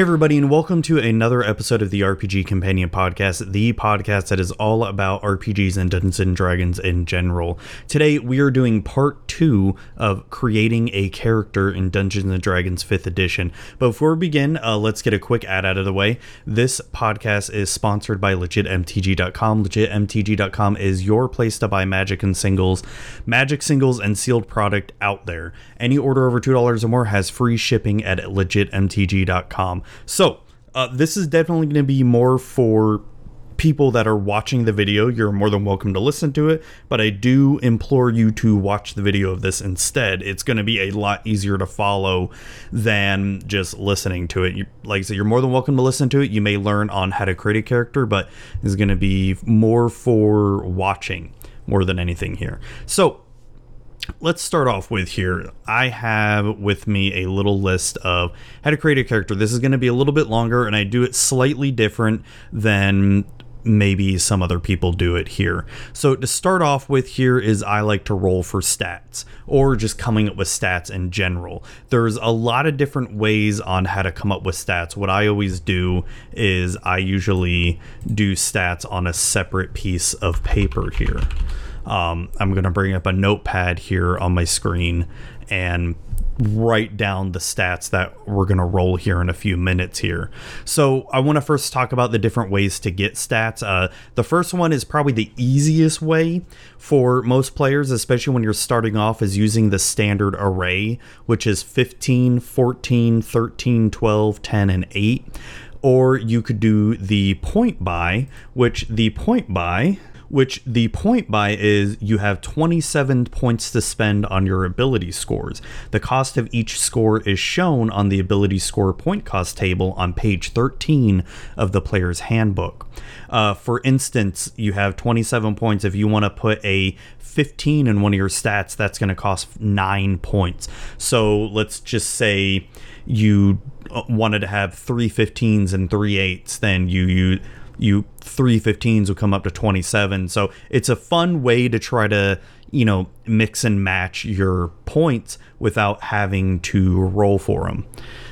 Hey, everybody, and welcome to another episode of the RPG Companion Podcast, the podcast that is all about RPGs and Dungeons and Dragons in general. Today, we are doing part two of creating a character in Dungeons and Dragons 5th edition. But before we begin, uh, let's get a quick ad out of the way. This podcast is sponsored by LegitMTG.com. LegitMTG.com is your place to buy magic and singles, magic singles, and sealed product out there. Any order over $2 or more has free shipping at LegitMTG.com. So, uh, this is definitely going to be more for people that are watching the video. You're more than welcome to listen to it, but I do implore you to watch the video of this instead. It's going to be a lot easier to follow than just listening to it. You, like I said, you're more than welcome to listen to it. You may learn on how to create a character, but it's going to be more for watching more than anything here. So, let's start off with here. I have with me a little list of how to create a character. This is going to be a little bit longer, and I do it slightly different than maybe some other people do it here. So to start off with here is I like to roll for stats or just coming up with stats in general. There's a lot of different ways on how to come up with stats. What I always do is I usually do stats on a separate piece of paper here. Um, I'm going to bring up a notepad here on my screen and write down the stats that we're going to roll here in a few minutes here. So I want to first talk about the different ways to get stats. Uh, the first one is probably the easiest way for most players, especially when you're starting off, is using the standard array, which is 15, 14, 13, 12, 10, and 8. Or you could do the point buy, which the point buy which the point buy is you have 27 points to spend on your ability scores. The cost of each score is shown on the ability score point cost table on page 13 of the player's handbook. Uh, for instance, you have 27 points. If you want to put a 15 in one of your stats, that's going to cost 9 points. So let's just say you uh, wanted to have three 15s and three 8s, then you use you three 15s will come up to 27. So it's a fun way to try to, you know, mix and match your points without having to roll for them.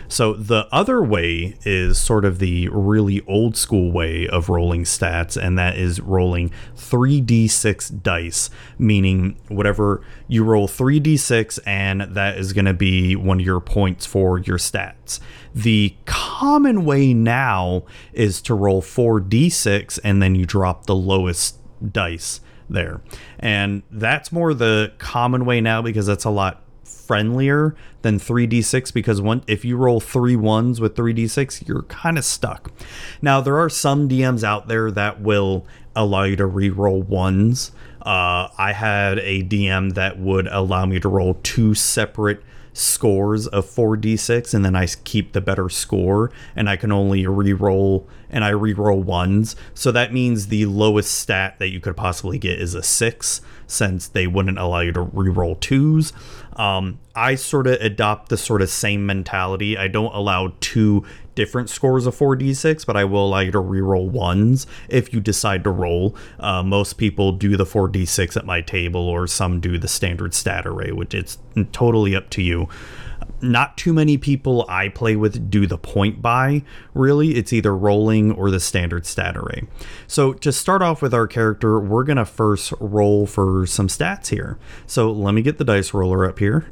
So the other way is sort of the really old school way of rolling stats, and that is rolling 3d6 dice, meaning whatever you roll 3d6, and that is going to be one of your points for your stats. The common way now is to roll 4d6 and then you drop the lowest dice there. And that's more the common way now because that's a lot friendlier than 3d6 because one if you roll three ones with 3d6 you're kind of stuck now there are some dms out there that will allow you to re-roll ones uh, i had a dm that would allow me to roll two separate scores of 4d6 and then I keep the better score and I can only re-roll and I re-roll ones. So that means the lowest stat that you could possibly get is a 6 since they wouldn't allow you to re-roll twos. Um, I sort of adopt the sort of same mentality. I don't allow two different scores of 4d6, but I will allow you to reroll ones if you decide to roll. Uh, most people do the 4d6 at my table, or some do the standard stat array, which it's totally up to you. Not too many people I play with do the point buy, really. It's either rolling or the standard stat array. So, to start off with our character, we're going to first roll for some stats here. So, let me get the dice roller up here.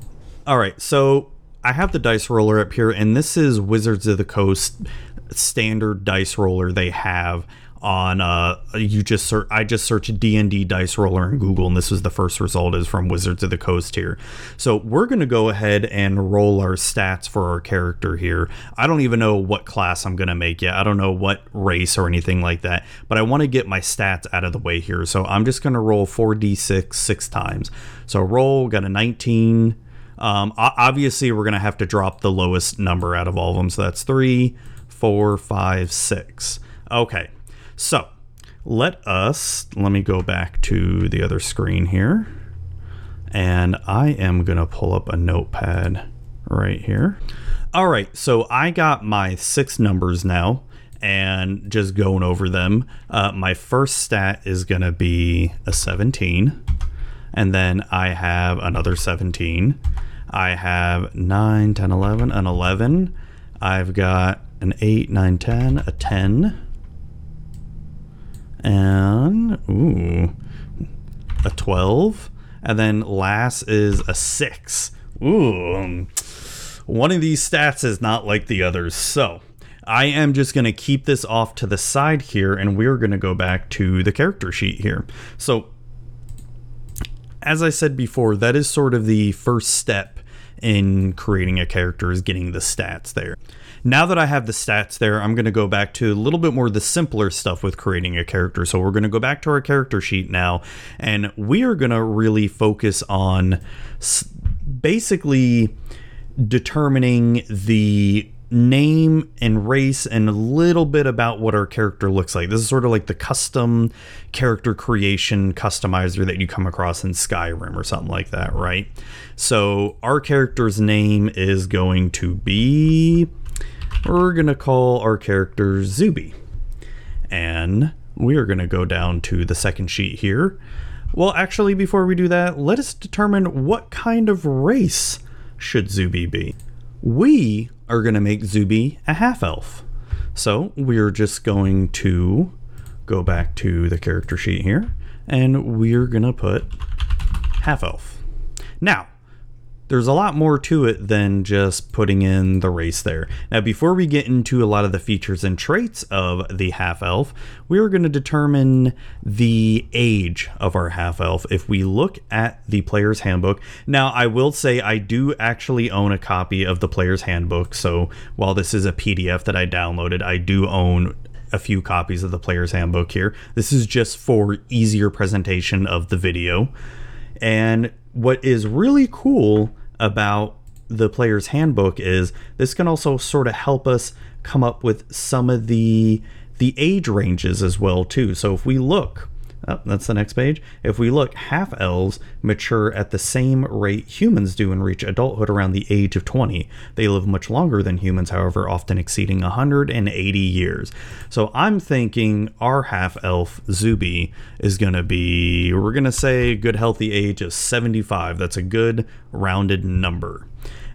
All right, so I have the dice roller up here, and this is Wizards of the Coast standard dice roller they have on uh you just search I just searched D&D dice roller in Google and this was the first result is from Wizards of the Coast here. So we're going to go ahead and roll our stats for our character here. I don't even know what class I'm going to make yet. I don't know what race or anything like that, but I want to get my stats out of the way here. So I'm just going to roll 4d6 6 times. So roll got a 19 um, obviously, we're going to have to drop the lowest number out of all of them. So that's three, four, five, six. Okay. So let us, let me go back to the other screen here. And I am going to pull up a notepad right here. All right. So I got my six numbers now and just going over them. Uh, my first stat is going to be a 17. And then I have another 17. I have 9, 10, 11, and 11. I've got an 8, 9, 10, a 10. And, ooh, a 12. And then last is a 6. Ooh, um, one of these stats is not like the others. So I am just going to keep this off to the side here and we're going to go back to the character sheet here. So as I said before, that is sort of the first step in creating a character is getting the stats there. Now that I have the stats there, I'm going to go back to a little bit more the simpler stuff with creating a character. So we're going to go back to our character sheet now, and we are going to really focus on basically determining the name and race and a little bit about what our character looks like. This is sort of like the custom character creation customizer that you come across in Skyrim or something like that, right? So our character's name is going to be we're going to call our character Zuby. And we are going to go down to the second sheet here. Well, actually, before we do that, let us determine what kind of race should Zuby be. We are going to make Zuby a half elf. So we're just going to go back to the character sheet here and we're going to put half elf. Now, there's a lot more to it than just putting in the race there. Now, before we get into a lot of the features and traits of the half elf, we are going to determine the age of our half elf if we look at the player's handbook. Now, I will say I do actually own a copy of the player's handbook, so while this is a PDF that I downloaded, I do own a few copies of the player's handbook here. This is just for easier presentation of the video. And what is really cool about the player's handbook is this can also sort of help us come up with some of the the age ranges as well too. So if we look Oh, that's the next page. If we look, half elves mature at the same rate humans do and reach adulthood around the age of 20. They live much longer than humans, however, often exceeding 180 years. So I'm thinking our half elf Zuby is going to be, we're going to say, good healthy age of 75. That's a good rounded number.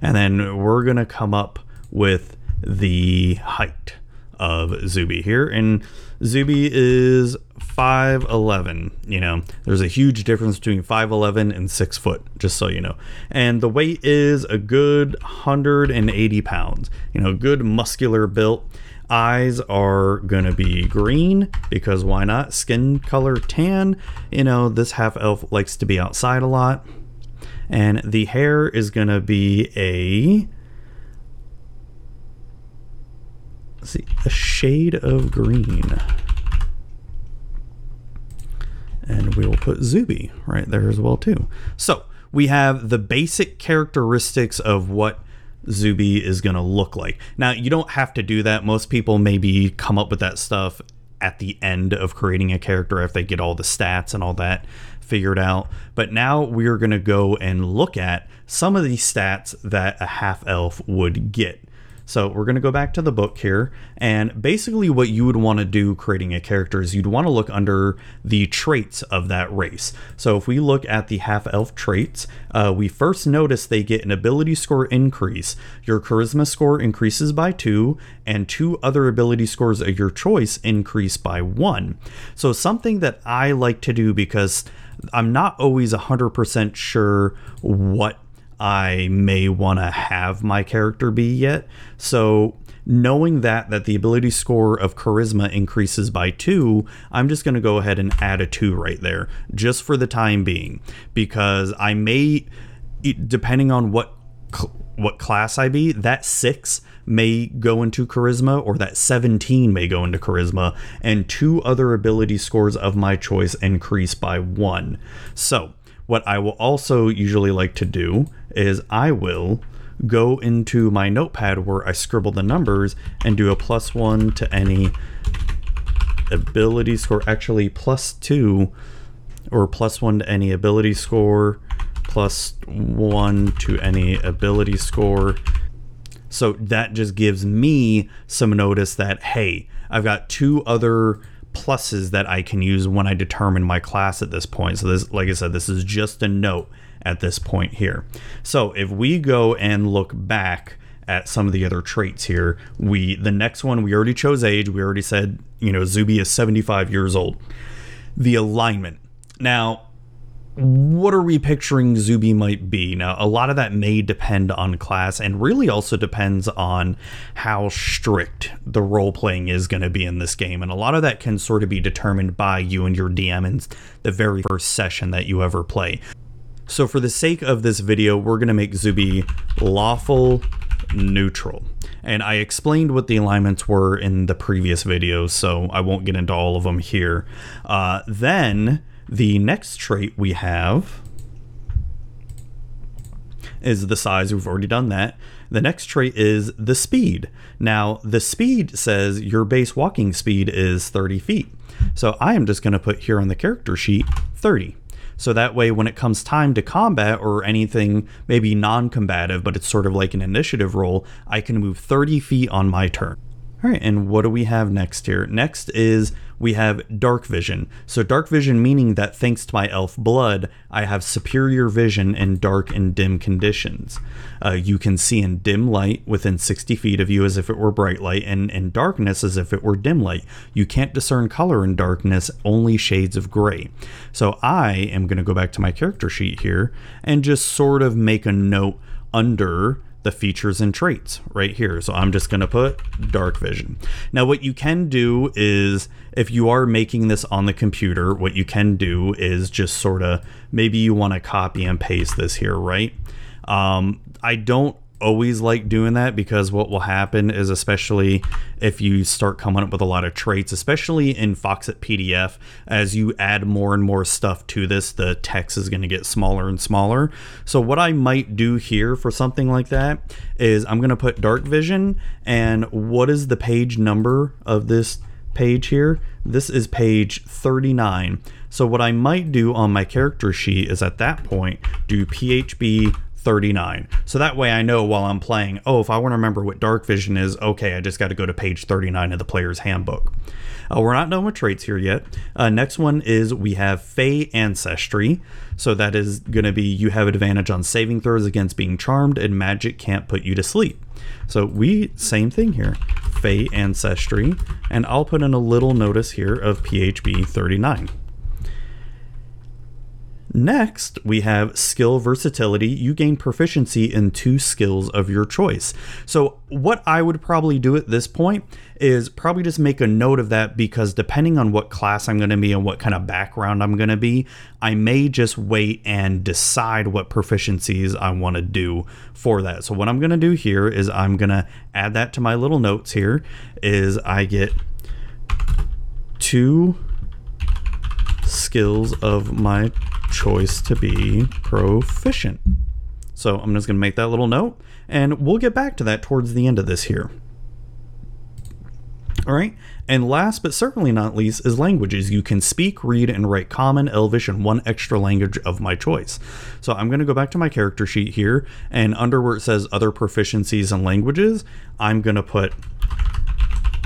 And then we're going to come up with the height of Zuby here. And Zuby is 5'11. You know, there's a huge difference between 5'11 and 6 foot, just so you know. And the weight is a good 180 pounds. You know, good muscular built. Eyes are going to be green because why not? Skin color tan. You know, this half elf likes to be outside a lot. And the hair is going to be a see, a shade of green. And we will put Zuby right there as well too. So we have the basic characteristics of what Zuby is going to look like. Now, you don't have to do that. Most people maybe come up with that stuff at the end of creating a character if they get all the stats and all that figured out. But now we're going to go and look at some of these stats that a half elf would get. So we're going to go back to the book here. And basically, what you would want to do creating a character is you'd want to look under the traits of that race. So if we look at the half elf traits, uh, we first notice they get an ability score increase. Your charisma score increases by two, and two other ability scores of your choice increase by one. So something that I like to do because I'm not always 100% sure what I may want to have my character be yet. So knowing that that the ability score of charisma increases by 2, I'm just going to go ahead and add a 2 right there just for the time being because I may depending on what what class I be, that 6 may go into charisma or that 17 may go into charisma and two other ability scores of my choice increase by 1. So, what I will also usually like to do is I will go into my notepad where I scribble the numbers and do a plus one to any ability score, actually plus two or plus one to any ability score, plus one to any ability score. So that just gives me some notice that, hey, I've got two other pluses that I can use when I determine my class at this point. So this, like I said, this is just a note at this point here. So if we go and look back at some of the other traits here. We the next one we already chose age. We already said you know Zuby is 75 years old. The alignment. Now what are we picturing Zuby might be? Now, a lot of that may depend on class and really also depends on how strict the role playing is going to be in this game. And a lot of that can sort of be determined by you and your DM in the very first session that you ever play. So, for the sake of this video, we're to make Zuby lawful neutral. And I explained what the alignments were in the previous videos, so I won't get into all of them here. Uh, then the next trait we have is the size. We've already done that. The next trait is the speed. Now, the speed says your base walking speed is 30 feet. So I am just going to put here on the character sheet 30. So that way, when it comes time to combat or anything maybe non combative, but it's sort of like an initiative roll, I can move 30 feet on my turn. All right, and what do we have next here? Next is we have dark vision. So dark vision meaning that thanks to my elf blood, I have superior vision in dark and dim conditions. Uh, you can see in dim light within 60 feet of you as if it were bright light, and in darkness as if it were dim light. You can't discern color in darkness, only shades of gray. So I am going to go back to my character sheet here and just sort of make a note under the features and traits right here. So I'm just going to put dark vision. Now, what you can do is if you are making this on the computer, what you can do is just sort of maybe you want to copy and paste this here, right? Um, I don't always like doing that because what will happen is especially if you start coming up with a lot of traits especially in foxit pdf as you add more and more stuff to this the text is going to get smaller and smaller. So what i might do here for something like that is i'm going to put dark vision and what is the page number of this page here? This is page 39 so what i might do on my character sheet is at that point do phb 39. So that way I know while I'm playing, oh, if I want to remember what dark vision is, okay, I just got to go to page 39 of the player's handbook. Uh, we're not done with traits here yet. Uh, next one is we have Fey Ancestry. So that is going to be you have advantage on saving throws against being charmed, and magic can't put you to sleep. So we, same thing here, Fey Ancestry, and I'll put in a little notice here of PHB 39. Next, we have skill versatility. You gain proficiency in two skills of your choice. So, what I would probably do at this point is probably just make a note of that because depending on what class I'm going to be and what kind of background I'm going to be, I may just wait and decide what proficiencies I want to do for that. So, what I'm going to do here is I'm going to add that to my little notes here is I get two skills of my choice to be proficient. So I'm just going to make that little note, and we'll get back to that towards the end of this here. All right, and last but certainly not least is languages. You can speak, read, and write Common, Elvish, and one extra language of my choice. So I'm going to go back to my character sheet here, and under where it says other proficiencies and languages, I'm going to put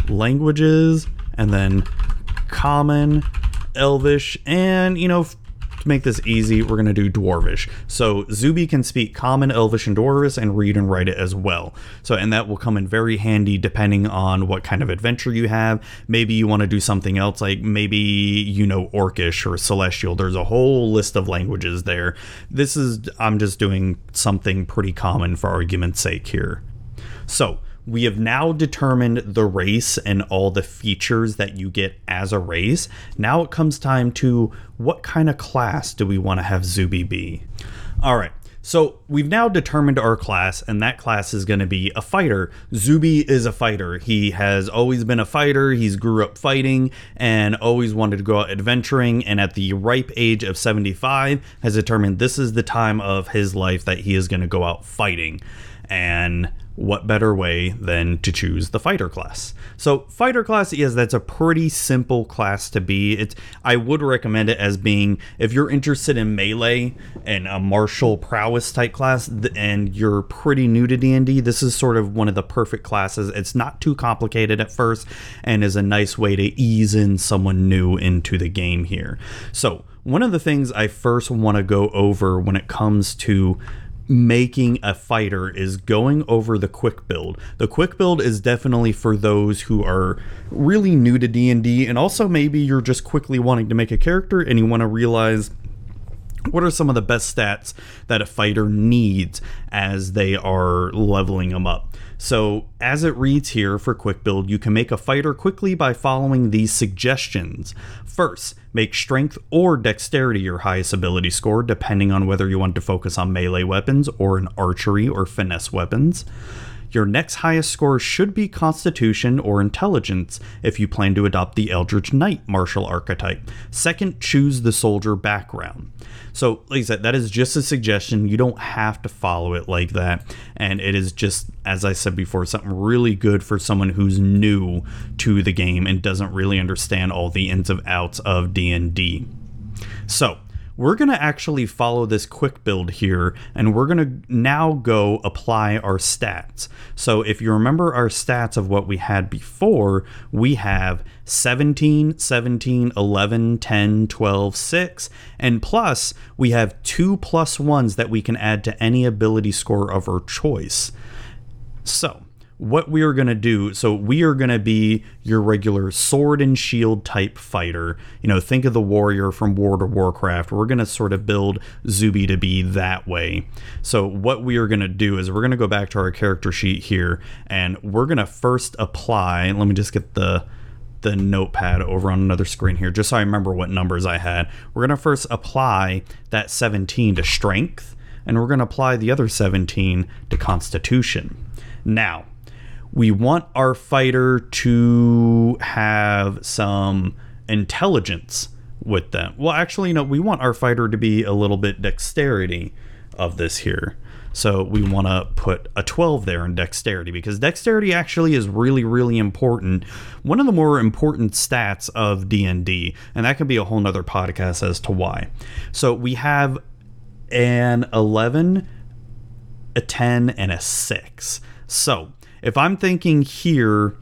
languages and then Common, Elvish, and you know, to make this easy, we're going to do Dwarvish. So Zuby can speak Common, Elvish, and Dwarvish and read and write it as well. So, and that will come in very handy depending on what kind of adventure you have. Maybe you want to do something else, like maybe you know Orcish or Celestial. There's a whole list of languages there. This is, I'm just doing something pretty common for argument's sake here. So, we have now determined the race and all the features that you get as a race. Now it comes time to what kind of class do we want to have Zuby be? All right. So we've now determined our class, and that class is going to be a fighter. Zuby is a fighter. He has always been a fighter. He's grew up fighting and always wanted to go out adventuring. And at the ripe age of 75, has determined this is the time of his life that he is going to go out fighting. And what better way than to choose the fighter class? So fighter class, is that's a pretty simple class to be. It's I would recommend it as being if you're interested in melee and a martial prowess type class, and you're pretty new to D&D, this is sort of one of the perfect classes. It's not too complicated at first, and is a nice way to ease in someone new into the game here. So one of the things I first want to go over when it comes to making a fighter is going over the quick build. The quick build is definitely for those who are really new to D&D and also maybe you're just quickly wanting to make a character and you want to realize what are some of the best stats that a fighter needs as they are leveling them up? So, as it reads here for quick build, you can make a fighter quickly by following these suggestions. First, make strength or dexterity your highest ability score, depending on whether you want to focus on melee weapons or an archery or finesse weapons. Your next highest score should be Constitution or Intelligence if you plan to adopt the Eldritch Knight martial archetype. Second, choose the soldier background. So, like I said, that is just a suggestion. You don't have to follow it like that. And it is just, as I said before, something really good for someone who's new to the game and doesn't really understand all the ins and outs of D&D. So, we're going to actually follow this quick build here and we're going to now go apply our stats. So if you remember our stats of what we had before, we have 17, 17, 11, 10, 12, 6, and plus we have two plus ones that we can add to any ability score of our choice. So what we are going to do so we are going to be your regular sword and shield type fighter. You know think of the warrior from world of warcraft. We're going to sort of build zuby to be that way. So what we are going to do is we're going to go back to our character sheet here and we're going to first apply let me just get the the notepad over on another screen here just so i remember what numbers i had. We're going to first apply that 17 to strength and we're going to apply the other 17 to constitution. Now we want our fighter to have some intelligence with them. Well, actually, no, we want our fighter to be a little bit dexterity of this here. So we want to put a 12 there in dexterity because dexterity actually is really really important. One of the more important stats of D&D and that could be a whole nother podcast as to why. So we have an 11, a 10 and a 6. So if I'm thinking here,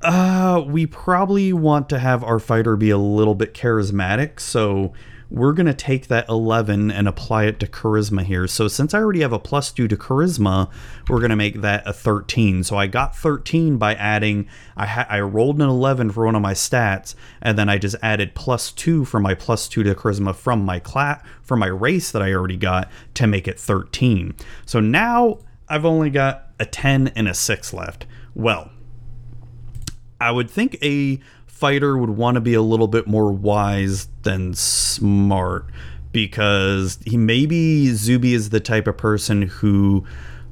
uh, we probably want to have our fighter be a little bit charismatic. So we're going to take that 11 and apply it to charisma here. So since I already have a plus 2 to charisma, we're going to make that a 13. So I got 13 by adding, I, ha- I rolled an 11 for one of my stats, and then I just added plus 2 for my plus 2 to charisma from my class, from my race that I already got to make it 13. So now I've only got a 10 and a 6 left. Well, I would think a fighter would want to be a little bit more wise than smart because he maybe Zuby is the type of person who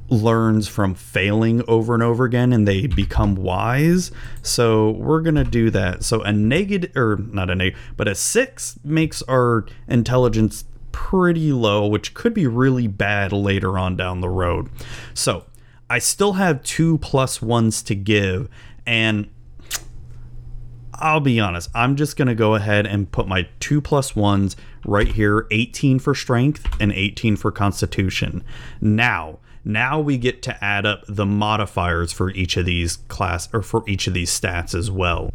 learns from failing over and over again and they become wise. So we're to do that. So a negative or not a negative, but a 6 makes our intelligence pretty low, which could be really bad later on down the road. So I still have two plus ones to give, and I'll be honest, I'm just going to go ahead and put my two plus ones right here 18 for strength and 18 for constitution. Now, now we get to add up the modifiers for each of these class or for each of these stats as well.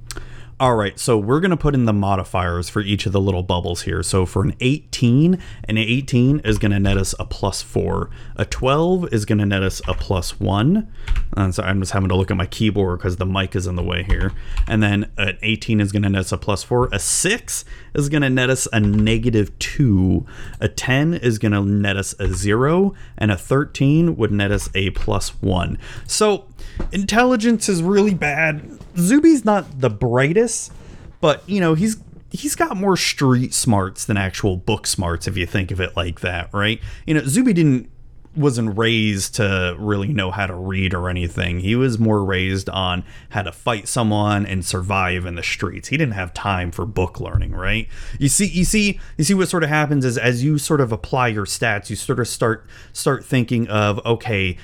All right, so we're going to put in the modifiers for each of the little bubbles here. So for an 18, an 18 is going to net us a plus 4. A 12 is going to net us a plus 1. And so I'm just having to look at my keyboard because the mic is in the way here. And then an 18 is going to net us a plus 4. A 6 is going to net us a negative 2. A 10 is going to net us a 0. And a 13 would net us a plus 1. So intelligence is really bad. Zuby's not the brightest, but you know, he's he's got more street smarts than actual book smarts if you think of it like that, right? You know, Zuby didn't wasn't raised to really know how to read or anything. He was more raised on how to fight someone and survive in the streets. He didn't have time for book learning, right? You see you see you see what sort of happens is as you sort of apply your stats, you sort of start start thinking of okay,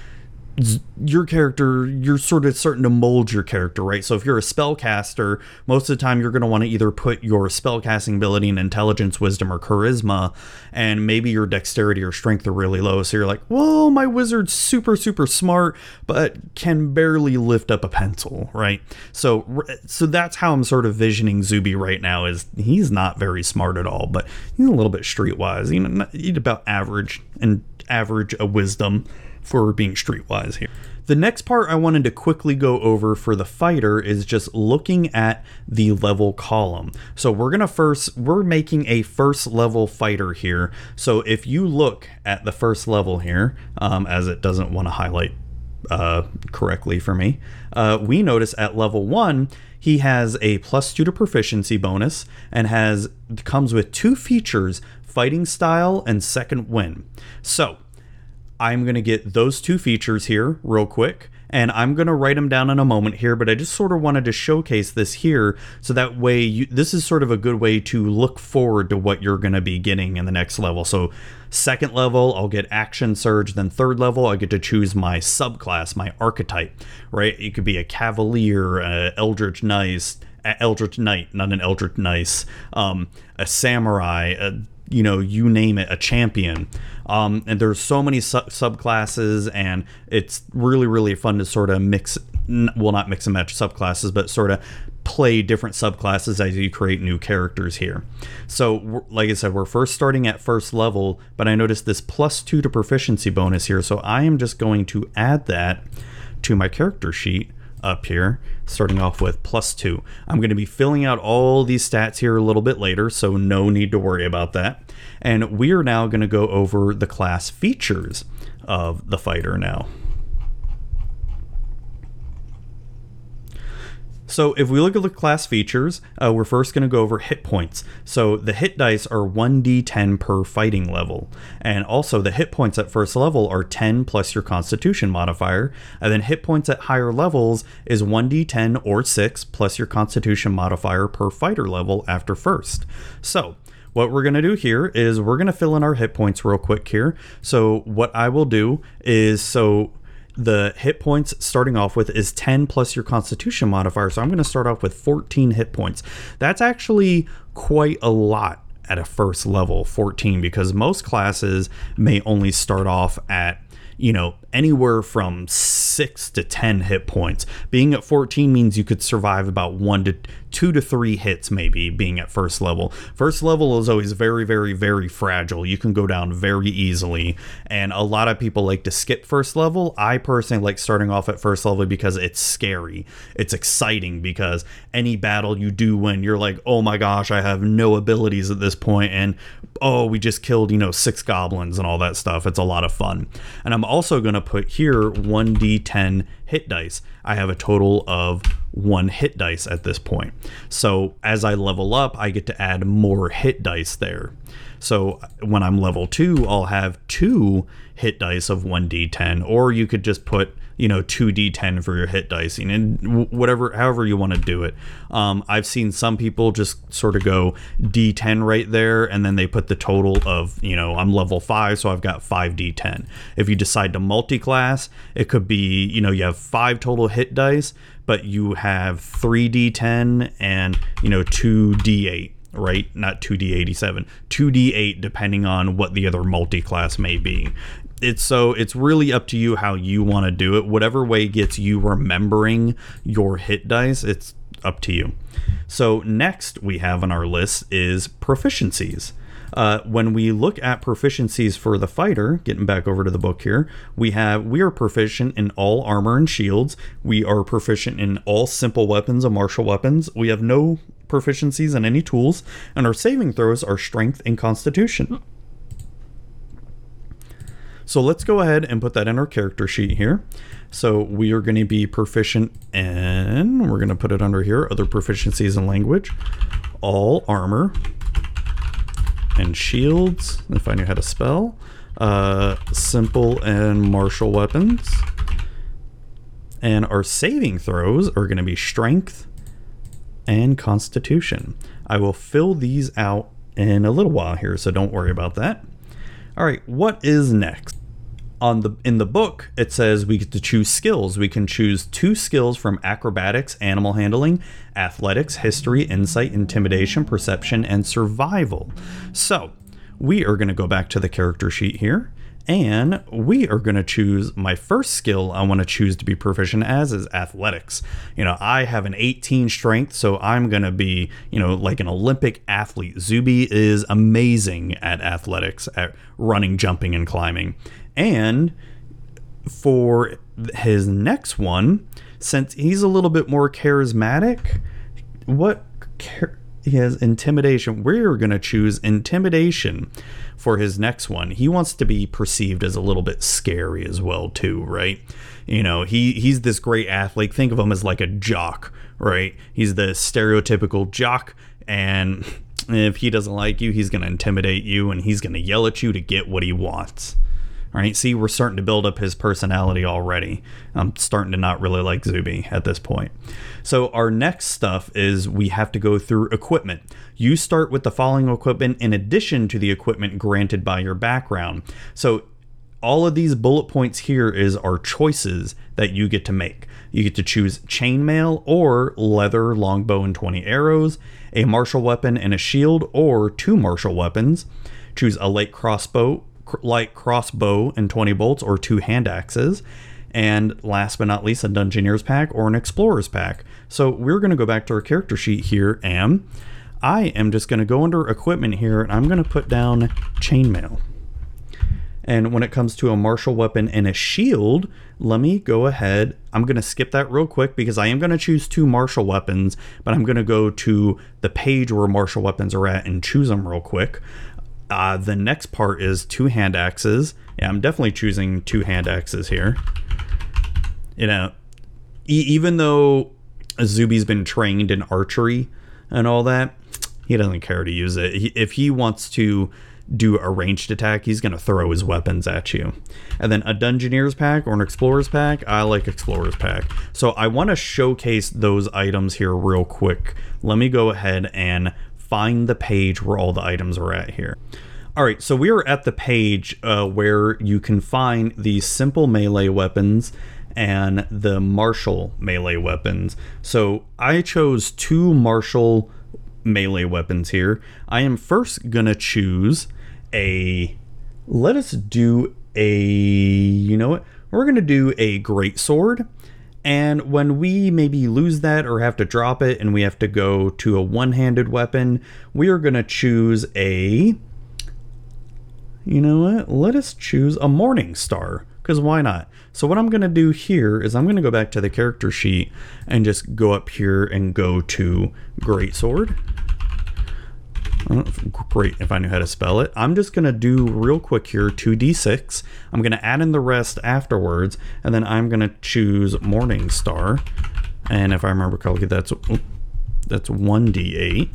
your character you're sort of starting to mold your character right? So if you're a spellcaster most of the time you're going to want to either put your spellcasting ability in intelligence wisdom or charisma and maybe your dexterity or strength are really low. So you're like well my wizard's super super smart but can barely lift up a pencil right? So so that's how i'm sort of visioning zuby right now is he's not very smart at all but he's a little bit streetwise. You know he's about average and average a wisdom for being streetwise here. The next part I wanted to quickly go over for the fighter is just looking at the level column. So we're going to first, we're making a first level fighter here. So if you look at the first level here, um, as it doesn't want to highlight uh, correctly for me, uh, we notice at level one, he has a plus two to proficiency bonus and has comes with two features fighting style and second wind. So I'm going to get those two features here real quick and I'm going to write them down in a moment here, but I just sort of wanted to showcase this here so that way you, this is sort of a good way to look forward to what you're going to be getting in the next level. So second level, I'll get action surge, then third level, I get to choose my subclass, my archetype, right? It could be a cavalier, uh, eldritch knight, eldritch knight, not an eldritch nice, um, a samurai, a you know, you name it, a champion. Um, and there's so many su- subclasses, and it's really, really fun to sort of mix, well, not mix and match subclasses, but sort of play different subclasses as you create new characters here. So, like I said, we're first starting at first level, but I noticed this plus two to proficiency bonus here. So I am just going to add that to my character sheet up here, starting off with plus two. I'm going to be filling out all these stats here a little bit later, so no need to worry about that. And we are now going to go over the class features of the fighter now. So if we look at the class features, uh, we're first going to go over hit points. So the hit dice are 1d10 per fighting level. And also the hit points at first level are 10 plus your constitution modifier. And then hit points at higher levels is 1d10 or 6 plus your constitution modifier per fighter level after first. So what we're going to do here is we're going to fill in our hit points real quick here. So what I will do is so the hit points starting off with is 10 plus your constitution modifier. So I'm going to start off with 14 hit points. That's actually quite a lot at a first level 14 because most classes may only start off at you know, anywhere from six to 10 hit points. Being at 14 means you could survive about one to two to three hits, maybe being at first level. First level is always very, very, very fragile. You can go down very easily. And a lot of people like to skip first level. I personally like starting off at first level because it's scary. It's exciting because any battle you do win, you're like, oh my gosh, I have no abilities at this point, And oh, we just killed, you know, six goblins and all that stuff. It's a lot of fun. And I'm also going to put here 1d10 hit dice. I have a total of one hit dice at this point. So as I level up, I get to add more hit dice there. So when I'm level two, I'll have two hit dice of 1d10, or you could just put you know 2d10 for your hit dicing and whatever however you want to do it. Um, i've seen some people just sort of go d10 right there and then they put the total of you know i'm level 5 so i've got 5d10 if you decide to multi-class it could be you know you have five total hit dice but you have 3d10 and you know 2d8 right? Not 2d87, 2d8 depending on what the other multi-class may be it's so it's really up to you how you want to do it whatever way gets you remembering your hit dice it's up to you so next we have on our list is proficiencies uh, when we look at proficiencies for the fighter, getting back over to the book here, we have we are proficient in all armor and shields. We are proficient in all simple weapons and martial weapons. We have no proficiencies in any tools, and our saving throws are strength and constitution. So let's go ahead and put that in our character sheet here. So we are going to be proficient in, we're going to put it under here, other proficiencies in language, all armor and shields, if I knew how to spell, uh, simple and martial weapons. And our saving throws are going to be strength and constitution. I will fill these out in a little while here, so don't worry about that. All right, what is next? On the in the book it says we get to choose skills we can choose two skills from acrobatics animal handling athletics history insight intimidation perception and survival so we are going to go back to the character sheet here And we are going to choose my first skill I want to choose to be proficient as is athletics. You know, I have an 18 strength, so I'm going to be, you know, like an Olympic athlete. Zuby is amazing at athletics, at running, jumping, and climbing. And for his next one, since he's a little bit more charismatic, what he has intimidation. We're going to choose intimidation for his next one. He wants to be perceived as a little bit scary as well too, right? You know, he he's this great athlete. Think of him as like a jock, right? He's the stereotypical jock and if he doesn't like you, he's going to intimidate you and he's going to yell at you to get what he wants. All right, see, we're starting to build up his personality already. I'm starting to not really like Zuby at this point. So, our next stuff is we have to go through equipment. You start with the following equipment in addition to the equipment granted by your background. So, all of these bullet points here is our choices that you get to make. You get to choose chainmail or leather longbow and 20 arrows, a martial weapon and a shield or two martial weapons. Choose a light crossbow light crossbow and 20 bolts or two hand axes. And last but not least, a Dungeoneer's pack or an Explorer's pack. So we're going to go back to our character sheet here, and I am just going to go under equipment here, and I'm going to put down chainmail. And when it comes to a martial weapon and a shield, let me go ahead. I'm going to skip that real quick because I am going to choose two martial weapons, but I'm going to go to the page where martial weapons are at and choose them real quick. Uh, the next part is two hand axes. Yeah, I'm definitely choosing two hand axes here. You know, e- even though Zuby's been trained in archery and all that, he doesn't care to use it. He, if he wants to do a ranged attack, he's going to throw his weapons at you. And then a Dungeoneer's pack or an Explorer's pack, I like Explorer's pack. So I want to showcase those items here real quick. Let me go ahead and find the page where all the items are at here. All right, so we are at the page uh, where you can find the simple melee weapons and the martial melee weapons. So I chose two martial melee weapons here. I am first gonna choose a. Let us do a. You know what? We're gonna do a great sword and when we maybe lose that or have to drop it and we have to go to a one handed weapon, we are going to choose a. You know what? Let us choose a Morning Star, because why not? So, what I'm going to do here is I'm going to go back to the character sheet and just go up here and go to Great Sword great if I knew how to spell it. I'm just going to do real quick here 2d6. I'm going to add in the rest afterwards, and then I'm going to choose Morning Star. And if I remember correctly, that's, that's 1d8.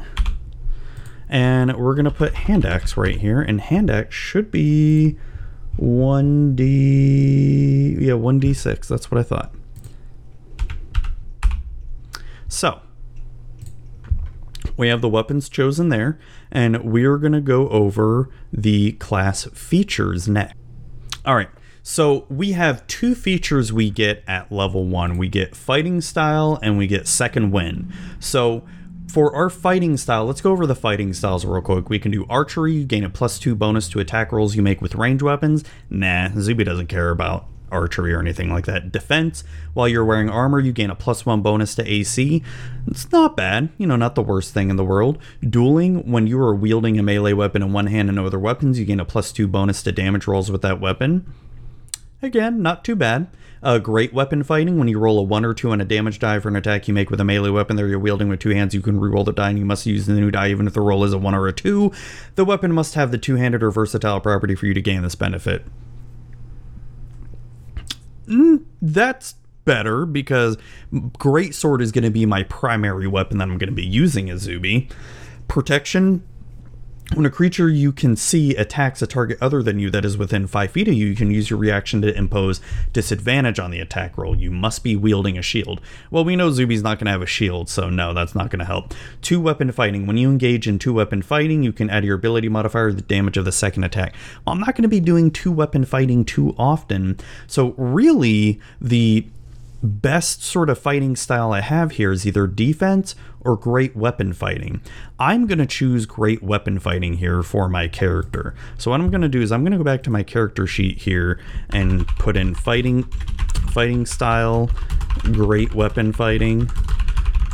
And we're going to put Hand Axe right here, and Hand Axe should be 1d... Yeah, 1d6. That's what I thought. So, we have the weapons chosen there, and we're going to go over the class features next. All right. So we have two features we get at level one. We get fighting style and we get second wind. So for our fighting style, let's go over the fighting styles real quick. We can do archery, you gain a plus two bonus to attack rolls you make with range weapons. Nah, Zuby doesn't care about archery or anything like that. Defense, while you're wearing armor, you gain a plus one bonus to AC. It's not bad, you know, not the worst thing in the world. Dueling, when you are wielding a melee weapon in one hand and other weapons, you gain a plus two bonus to damage rolls with that weapon. Again, not too bad. Uh, great weapon fighting. When you roll a 1 or 2 on a damage die for an attack you make with a melee weapon that you're wielding with two hands, you can re-roll the die and you must use the new die even if the roll is a 1 or a 2. The weapon must have the two handed or versatile property for you to gain this benefit. Mm, that's better because great sword is going to be my primary weapon that I'm going to be using as Zuby. Protection when a creature you can see attacks a target other than you that is within 5 feet of you, you can use your reaction to impose disadvantage on the attack roll. You must be wielding a shield. Well, we know Zuby's not going to have a shield, so no, that's not going to help. Two weapon fighting. When you engage in two weapon fighting, you can add your ability modifier to the damage of the second attack. Well, I'm not going to be doing two weapon fighting too often, so really the best sort of fighting style I have here is either defense or great weapon fighting. I'm going to choose great weapon fighting here for my character. So what I'm going to do is I'm going to go back to my character sheet here and put in fighting fighting style, great weapon fighting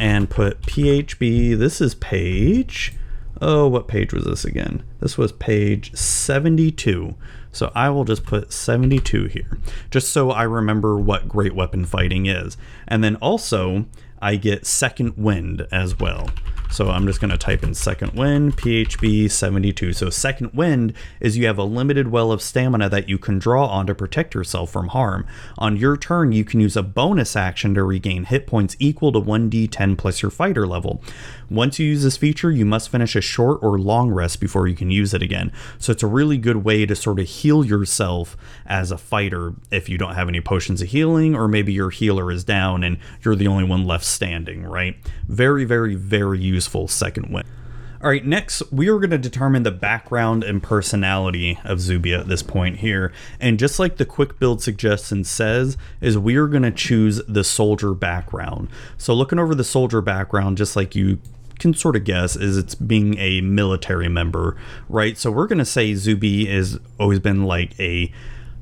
and put PHB. This is page oh, what page was this again? This was page 72. So I will just put 72 here, just so I remember what great weapon fighting is. And then also, I get second wind as well. So I'm just going to type in second wind, PHB 72. So second wind is you have a limited well of stamina that you can draw on to protect yourself from harm. On your turn, you can use a bonus action to regain hit points equal to 1d10 plus your fighter level. Once you use this feature, you must finish a short or long rest before you can use it again. So it's a really good way to sort of heal yourself as a fighter if you don't have any potions of healing, or maybe your healer is down and you're the only one left standing, right? Very, very, very useful second wind. All right, next we are going to determine the background and personality of Zuby at this point here. And just like the quick build suggestion says, is we are going to choose the soldier background. So looking over the soldier background, just like you can sort of guess is it's being a military member, right? So we're going to say Zuby has always been like a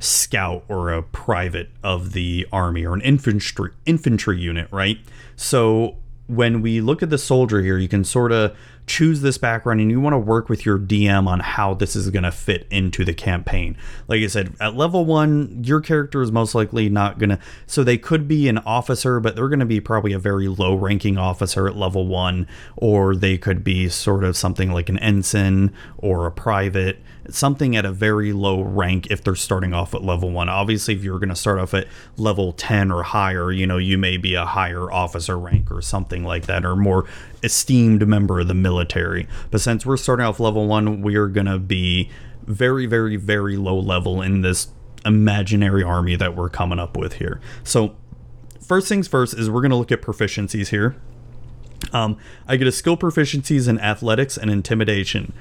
scout or a private of the army or an infantry infantry unit, right? So when we look at the soldier here, you can sort of choose this background and you want to work with your DM on how this is going to fit into the campaign. Like I said, at level one, your character is most likely not going to, so they could be an officer, but they're going to be probably a very low ranking officer at level one, or they could be sort of something like an ensign or a private something at a very low rank if they're starting off at level one. Obviously, if you're going to start off at level 10 or higher, you know, you may be a higher officer rank or something like that, or more esteemed member of the military. But since we're starting off level one, we are going to be very, very, very low level in this imaginary army that we're coming up with here. So, first things first is we're going to look at proficiencies here. Um, I get a skill proficiencies in athletics and intimidation.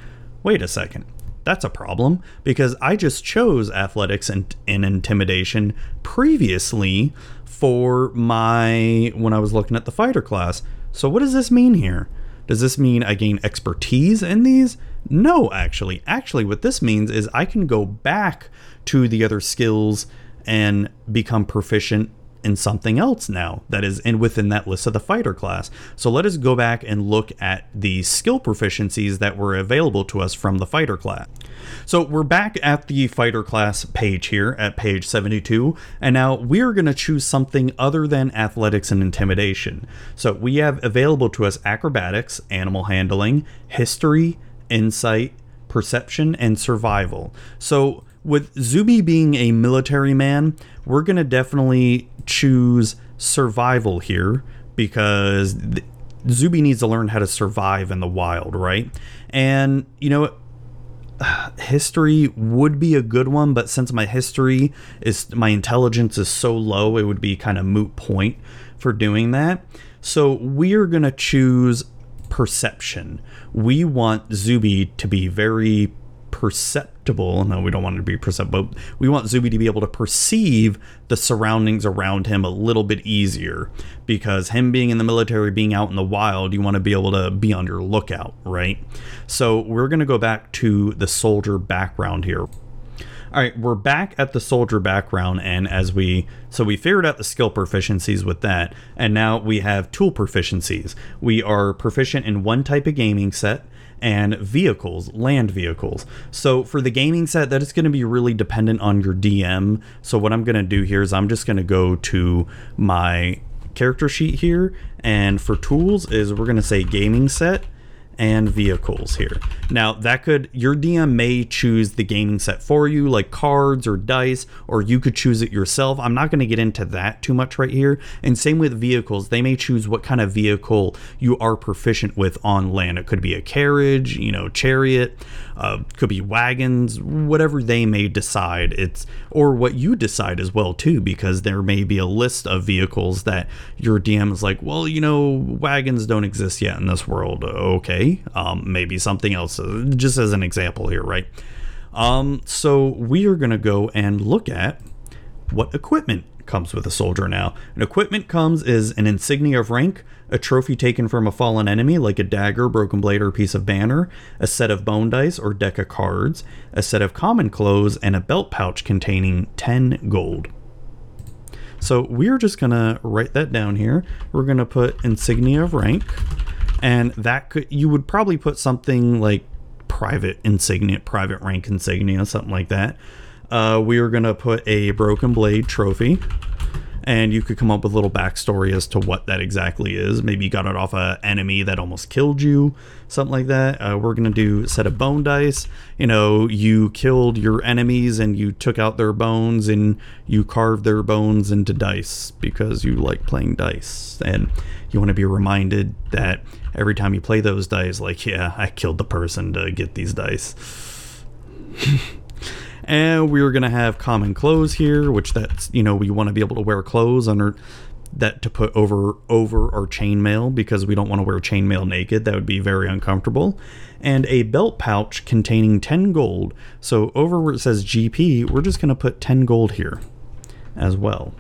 Wait a second that's a problem because I just chose athletics and, and intimidation previously for my when I was looking at the fighter class. So what does this mean here? Does this mean I gain expertise in these? No, actually. Actually, what this means is I can go back to the other skills and become proficient in something else now that is in within that list of the fighter class. So let us go back and look at the skill proficiencies that were available to us from the fighter class. So we're back at the fighter class page here at page 72, and now we're going to choose something other than athletics and intimidation. So we have available to us acrobatics, animal handling, history, insight, perception, and survival. So with Zuby being a military man, we're going to definitely choose survival here because Zuby needs to learn how to survive in the wild, right? And, you know, history would be a good one, but since my history is my intelligence is so low, it would be kind of moot point for doing that. So we're going to choose perception. We want Zuby to be very perceptible. No, we don't want it to be perceptible. We want Zuby to be able to perceive the surroundings around him a little bit easier because him being in the military, being out in the wild, you want to be able to be on your lookout, right? So we're going to go back to the soldier background here. All right, we're back at the soldier background, and as we so we figured out the skill proficiencies with that, and now we have tool proficiencies. We are proficient in one type of gaming set and vehicles, land vehicles. So for the gaming set, that is going to be really dependent on your DM. So what I'm going to do here is I'm just going to go to my character sheet here, and for tools is we're going to say gaming set and vehicles here. Now, that could, your DM may choose the gaming set for you, like cards or dice, or you could choose it yourself. I'm not going to get into that too much right here. And same with vehicles, they may choose what kind of vehicle you are proficient with on land. It could be a carriage, you know, chariot, uh, could be wagons, whatever they may decide. It's, or what you decide as well, too, because there may be a list of vehicles that your DM is like, well, you know, wagons don't exist yet in this world. Okay um, maybe something else, uh, just as an example here, right? Um, so we are going to go and look at what equipment comes with a soldier now. An equipment comes is an insignia of rank, a trophy taken from a fallen enemy like a dagger, broken blade, or piece of banner, a set of bone dice or deck of cards, a set of common clothes, and a belt pouch containing 10 gold. So we're just gonna write that down here. We're gonna put insignia of rank, and that could you would probably put something like private insignia, private rank insignia, something like that. Uh, we are gonna put a broken blade trophy and you could come up with a little backstory as to what that exactly is. Maybe you got it off a enemy that almost killed you, something like that. Uh, we're gonna do a set of bone dice. You know, you killed your enemies and you took out their bones and you carved their bones into dice because you like playing dice and you want to be reminded that every time you play those dice, like, yeah, I killed the person to get these dice. and we are going to have common clothes here which that's you know we want to be able to wear clothes under that to put over over our chainmail because we don't want to wear chainmail naked. That would be very uncomfortable. And a belt pouch containing 10 gold. So over where it says gp we're just going to put 10 gold here as well.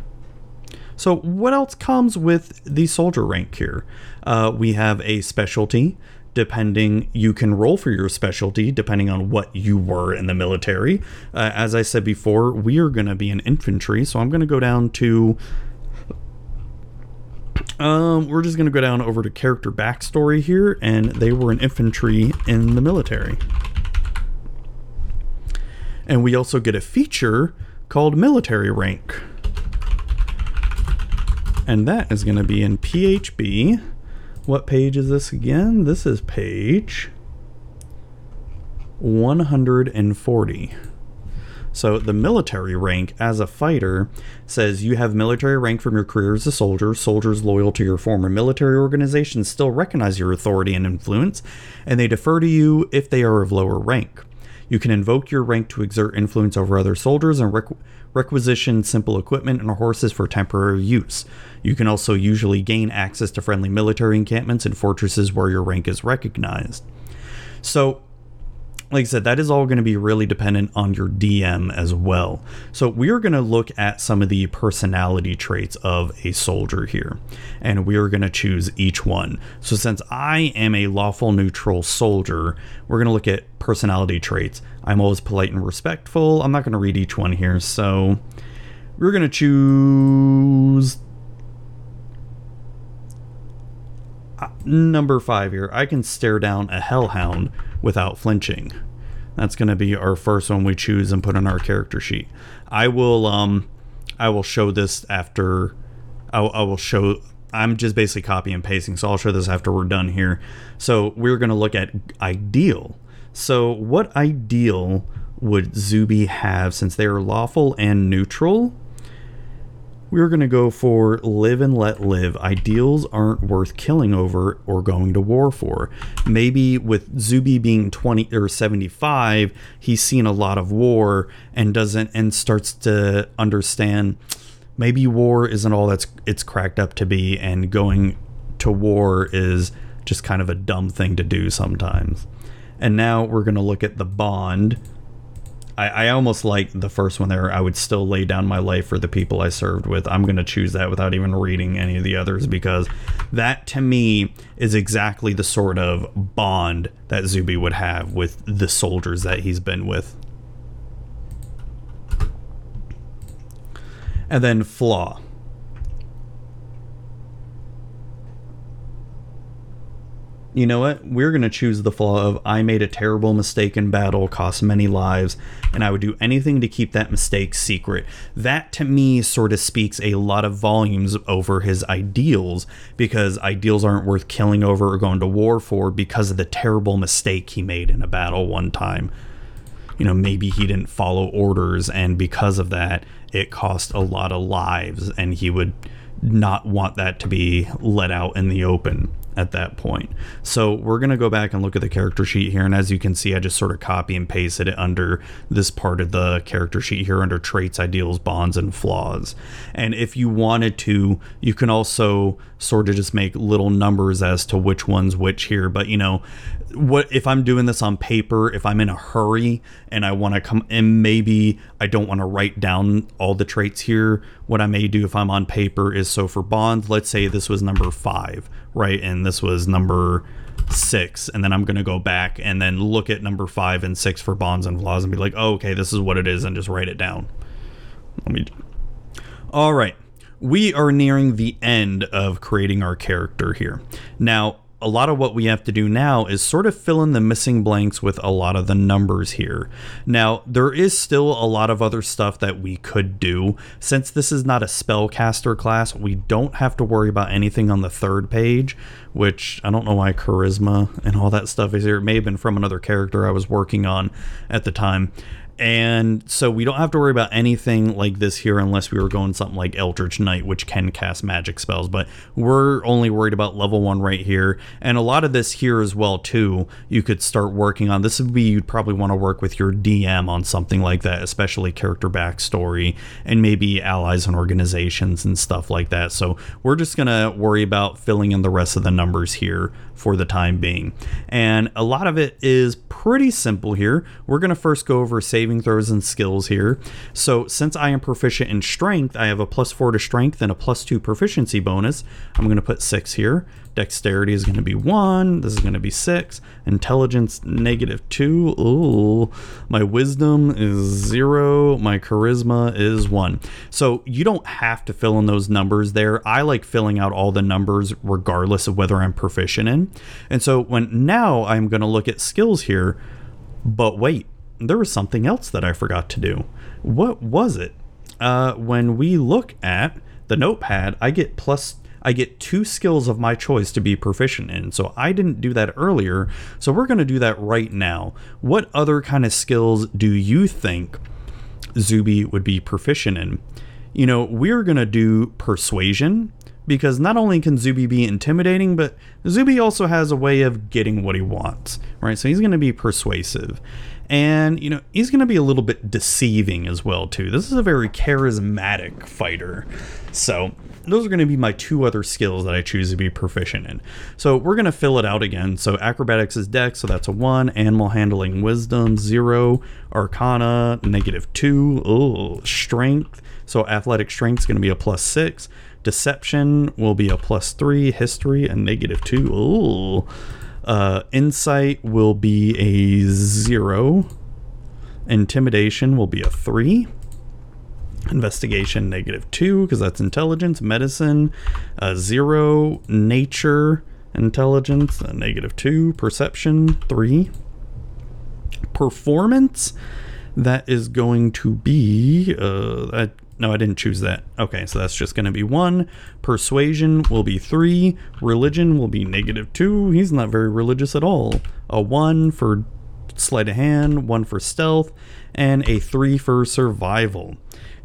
So what else comes with the soldier rank here? Uh, we have a specialty depending you can roll for your specialty depending on what you were in the military. Uh, as i said before we are going to be an infantry so i'm going to go down to um, we're just going to go down over to character backstory here and they were an infantry in the military. And we also get a feature called military rank. And that is going to be in phb what page is this again? This is page 140. So the military rank as a fighter says you have military rank from your career as a soldier. Soldiers loyal to your former military organization still recognize your authority and influence, and they defer to you if they are of lower rank. You can invoke your rank to exert influence over other soldiers and requ- requisition simple equipment and horses for temporary use. You can also usually gain access to friendly military encampments and fortresses where your rank is recognized. So, like I said, that is all going to be really dependent on your DM as well. So, we are going to look at some of the personality traits of a soldier here, and we are going to choose each one. So, since I am a lawful neutral soldier, we're going to look at personality traits. I'm always polite and respectful. I'm not going to read each one here. So, we're going to choose uh, number five here, I can stare down a hellhound without flinching. That's going to be our first one we choose and put on our character sheet. I will um I will show this after I, I will show I'm just basically copy and pasting, so I'll show this after we're done here. So we're going to look at ideal. So what ideal would Zuby have since they are lawful and neutral? We're going to go for live and let live. Ideals aren't worth killing over or going to war for. Maybe with Zuby being 20 or 75, he's seen a lot of war and doesn't and starts to understand maybe war isn't all that's it's cracked up to be and going to war is just kind of a dumb thing to do sometimes. And now we're going to look at the bond I, I almost like the first one there. I would still lay down my life for the people I served with. I'm going to choose that without even reading any of the others because that to me is exactly the sort of bond that Zuby would have with the soldiers that he's been with. And then flaw. You know what? We're going to choose the flaw of I made a terrible mistake in battle, cost many lives, and I would do anything to keep that mistake secret. That to me sort of speaks a lot of volumes over his ideals because ideals aren't worth killing over or going to war for because of the terrible mistake he made in a battle one time. You know, maybe he didn't follow orders, and because of that, it cost a lot of lives, and he would not want that to be let out in the open at that point. So we're going to go back and look at the character sheet here. And as you can see, I just sort of copy and pasted it under this part of the character sheet here under traits, ideals, bonds, and flaws. And if you wanted to, you can also sort of just make little numbers as to which one's which here. But, you know, what if I'm doing this on paper, if I'm in a hurry and I want to come and maybe I don't want to write down all the traits here, what I may do if I'm on paper is so for bonds, let's say this was number five, right? And this was number six. And then I'm going to go back and then look at number five and six for bonds and flaws and be like, oh, okay, this is what it is, and just write it down. Let me. All right. We are nearing the end of creating our character here. Now, a lot of what we have to do now is sort of fill in the missing blanks with a lot of the numbers here. Now, there is still a lot of other stuff that we could do. Since this is not a spellcaster class, we don't have to worry about anything on the third page, which I don't know why charisma and all that stuff is here. It may have been from another character I was working on at the time. And so we don't have to worry about anything like this here unless we were going something like Eldritch Knight, which can cast magic spells. But we're only worried about level one right here. And a lot of this here as well, too, you could start working on. This would be you'd probably want to work with your DM on something like that, especially character backstory and maybe allies and organizations and stuff like that. So we're just going to worry about filling in the rest of the numbers here for the time being. And a lot of it is pretty simple here. We're going to first go over saving throws and skills here. So since I am proficient in strength, I have a plus four to strength and a plus two proficiency bonus. I'm going to put six here. Dexterity is going to be one. This is going to be six. Intelligence negative two. Ooh, my wisdom is zero. My charisma is one. So you don't have to fill in those numbers there. I like filling out all the numbers regardless of whether I'm proficient in. And so when now I'm going to look at skills here, but wait, there was something else that I forgot to do. What was it? Uh, when we look at the notepad, I get plus I get two skills of my choice to be proficient in. So I didn't do that earlier. So we're going to do that right now. What other kind of skills do you think Zuby would be proficient in? You know, we're going to do persuasion because not only can Zuby be intimidating, but Zuby also has a way of getting what he wants, right? So he's going to be persuasive. And, you know, he's going to be a little bit deceiving as well, too. This is a very charismatic fighter. So those are going to be my two other skills that I choose to be proficient in. So we're going to fill it out again. So acrobatics is dex, so that's a one. Animal handling, wisdom, zero. Arcana, negative two. Oh, strength. So athletic strength is going to be a plus six. Deception will be a plus three. History, a negative two. Oh. Uh, insight will be a zero. Intimidation will be a three. Investigation negative two because that's intelligence. Medicine uh, zero. Nature intelligence uh, negative two. Perception three. Performance that is going to be uh, no i didn't choose that. Okay so that's just going to be one. Persuasion will be three. Religion will be negative two. He's not very religious at all. A one for sleight of hand one for stealth and a three for survival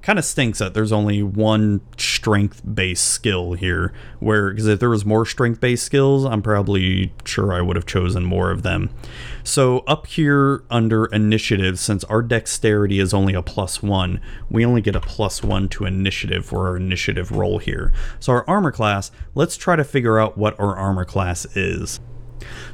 kind of stinks that there's only one strength based skill here. Where, because if there was more strength based skills, I'm probably sure I would have chosen more of them. So, up here under initiative, since our dexterity is only a plus one, we only get a plus one to initiative for our initiative roll here. So, our armor class, let's try to figure out what our armor class is.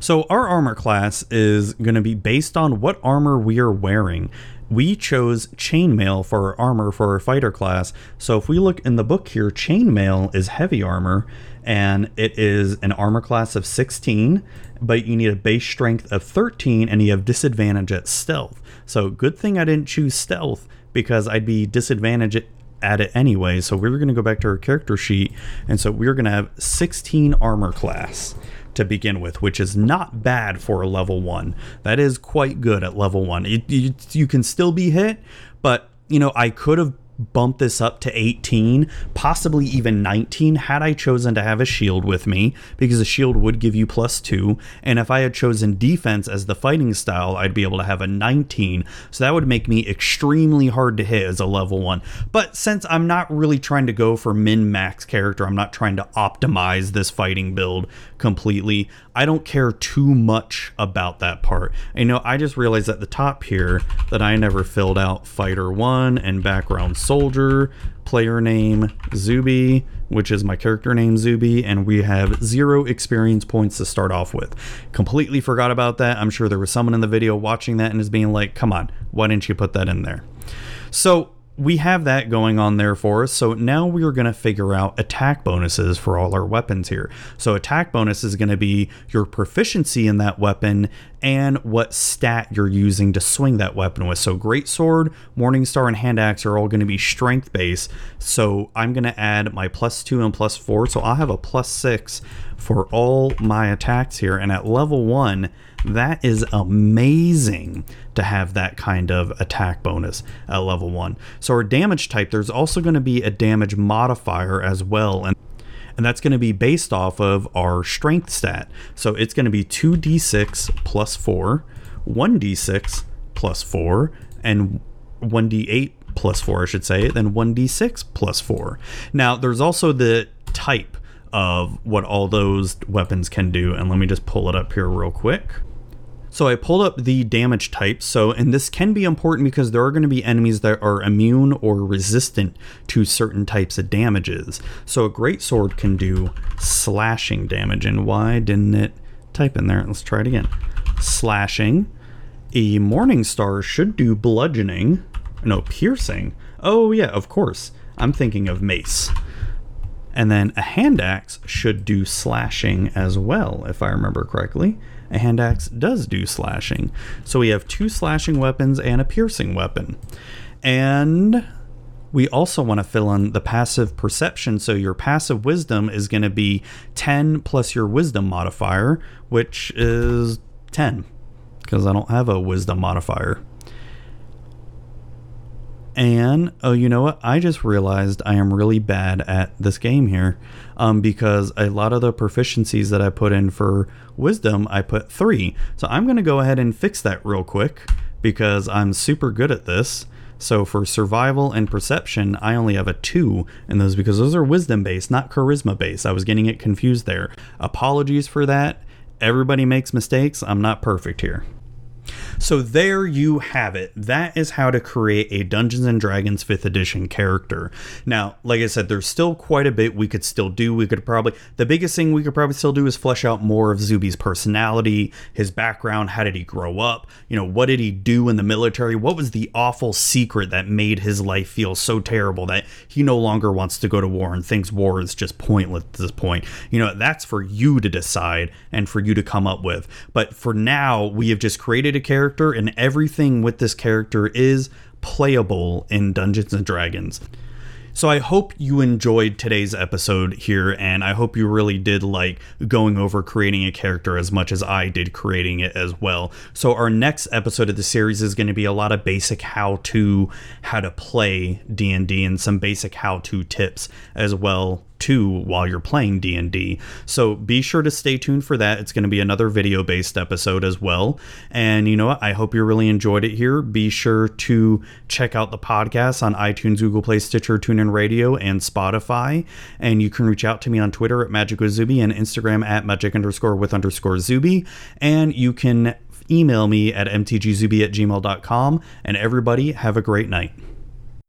So, our armor class is going to be based on what armor we are wearing we chose chainmail for our armor for our fighter class. So if we look in the book here, chainmail is heavy armor and it is an armor class of 16, but you need a base strength of 13 and you have disadvantage at stealth. So good thing I didn't choose stealth because I'd be disadvantaged at it anyway. So we're going to go back to our character sheet and so we're going to have 16 armor class to begin with, which is not bad for a level one. That is quite good at level one. It, you, you can still be hit, but you know, I could have bump this up to 18, possibly even 19 had I chosen to have a shield with me, because a shield would give you plus 2. And if I had chosen defense as the fighting style, I'd be able to have a 19. So that would make me extremely hard to hit as a level 1. But since I'm not really trying to go for min max character, I'm not trying to optimize this fighting build completely, I don't care too much about that part. You know, I just realized at the top here that I never filled out fighter 1 and background soldier, player name Zuby, which is my character name Zuby, and we have zero experience points to start off with. Completely forgot about that. I'm sure there was someone in the video watching that and is being like, come on, why didn't you put that in there? So we have that going on there for us. So now we are going to figure out attack bonuses for all our weapons here. So attack bonus is going to be your proficiency in that weapon and what stat you're using to swing that weapon with. So great sword, morning star and hand axe are all going to be strength based. So I'm going to add my plus 2 and plus 4. So I'll have a plus 6 for all my attacks here and at level 1 that is amazing to have that kind of attack bonus at level 1. So our damage type, there's also going to be a damage modifier as well. And and that's going to be based off of our strength stat. So it's going to be 2d6 plus 4, 1d6 plus 4, and 1d8 plus 4, I should say, then 1d6 plus 4. Now, there's also the type of what all those weapons can do, and let me just pull it up here real quick. So I pulled up the damage types. So, and this can be important because there are going to be enemies that are immune or resistant to certain types of damages. So a great sword can do slashing damage. And why didn't it type in there? Let's try it again. Slashing. A morning star should do bludgeoning. No, piercing. Oh yeah, of course. I'm thinking of mace. And then a hand axe should do slashing as well, if I remember correctly a hand axe does do slashing. So we have two slashing weapons and a piercing weapon. And we also want to fill in the passive perception. So your passive wisdom is going to be 10 plus your wisdom modifier, which is 10 because I don't have a wisdom modifier. And oh, you know what? I just realized I am really bad at this game here um, because a lot of the proficiencies that I put in for wisdom, I put three. So I'm going to go ahead and fix that real quick because I'm super good at this. So for survival and perception, I only have a two in those because those are wisdom based, not charisma based. I was getting it confused there. Apologies for that. Everybody makes mistakes. I'm not perfect here. So there you have it. That is how to create a Dungeons and Dragons 5th edition character. Now, like I said, there's still quite a bit we could still do. We could probably the biggest thing we could probably still do is flesh out more of Zuby's personality, his background, how did he grow up, you know, what did he do in the military? What was the awful secret that made his life feel so terrible that he no longer wants to go to war and thinks war is just pointless at this point? You know, that's for you to decide and for you to come up with. But for now, we have just created a character, and everything with this character is playable in Dungeons and Dragons. So I hope you enjoyed today's episode here, and I hope you really did like going over creating a character as much as I did creating it as well. So our next episode of the series is going to be a lot of basic how to how to play D&D and some basic how to tips as well too while you're playing D&D. So be sure to stay tuned for that. It's going to be another video-based episode as well. And you know what? I hope you really enjoyed it here. Be sure to check out the podcast on iTunes, Google Play, Stitcher, TuneIn Radio, and Spotify. And you can reach out to me on Twitter at Magic with Zuby and Instagram at magic underscore with underscore Zuby. And you can email me at mtgzuby at gmail.com. And everybody have a great night.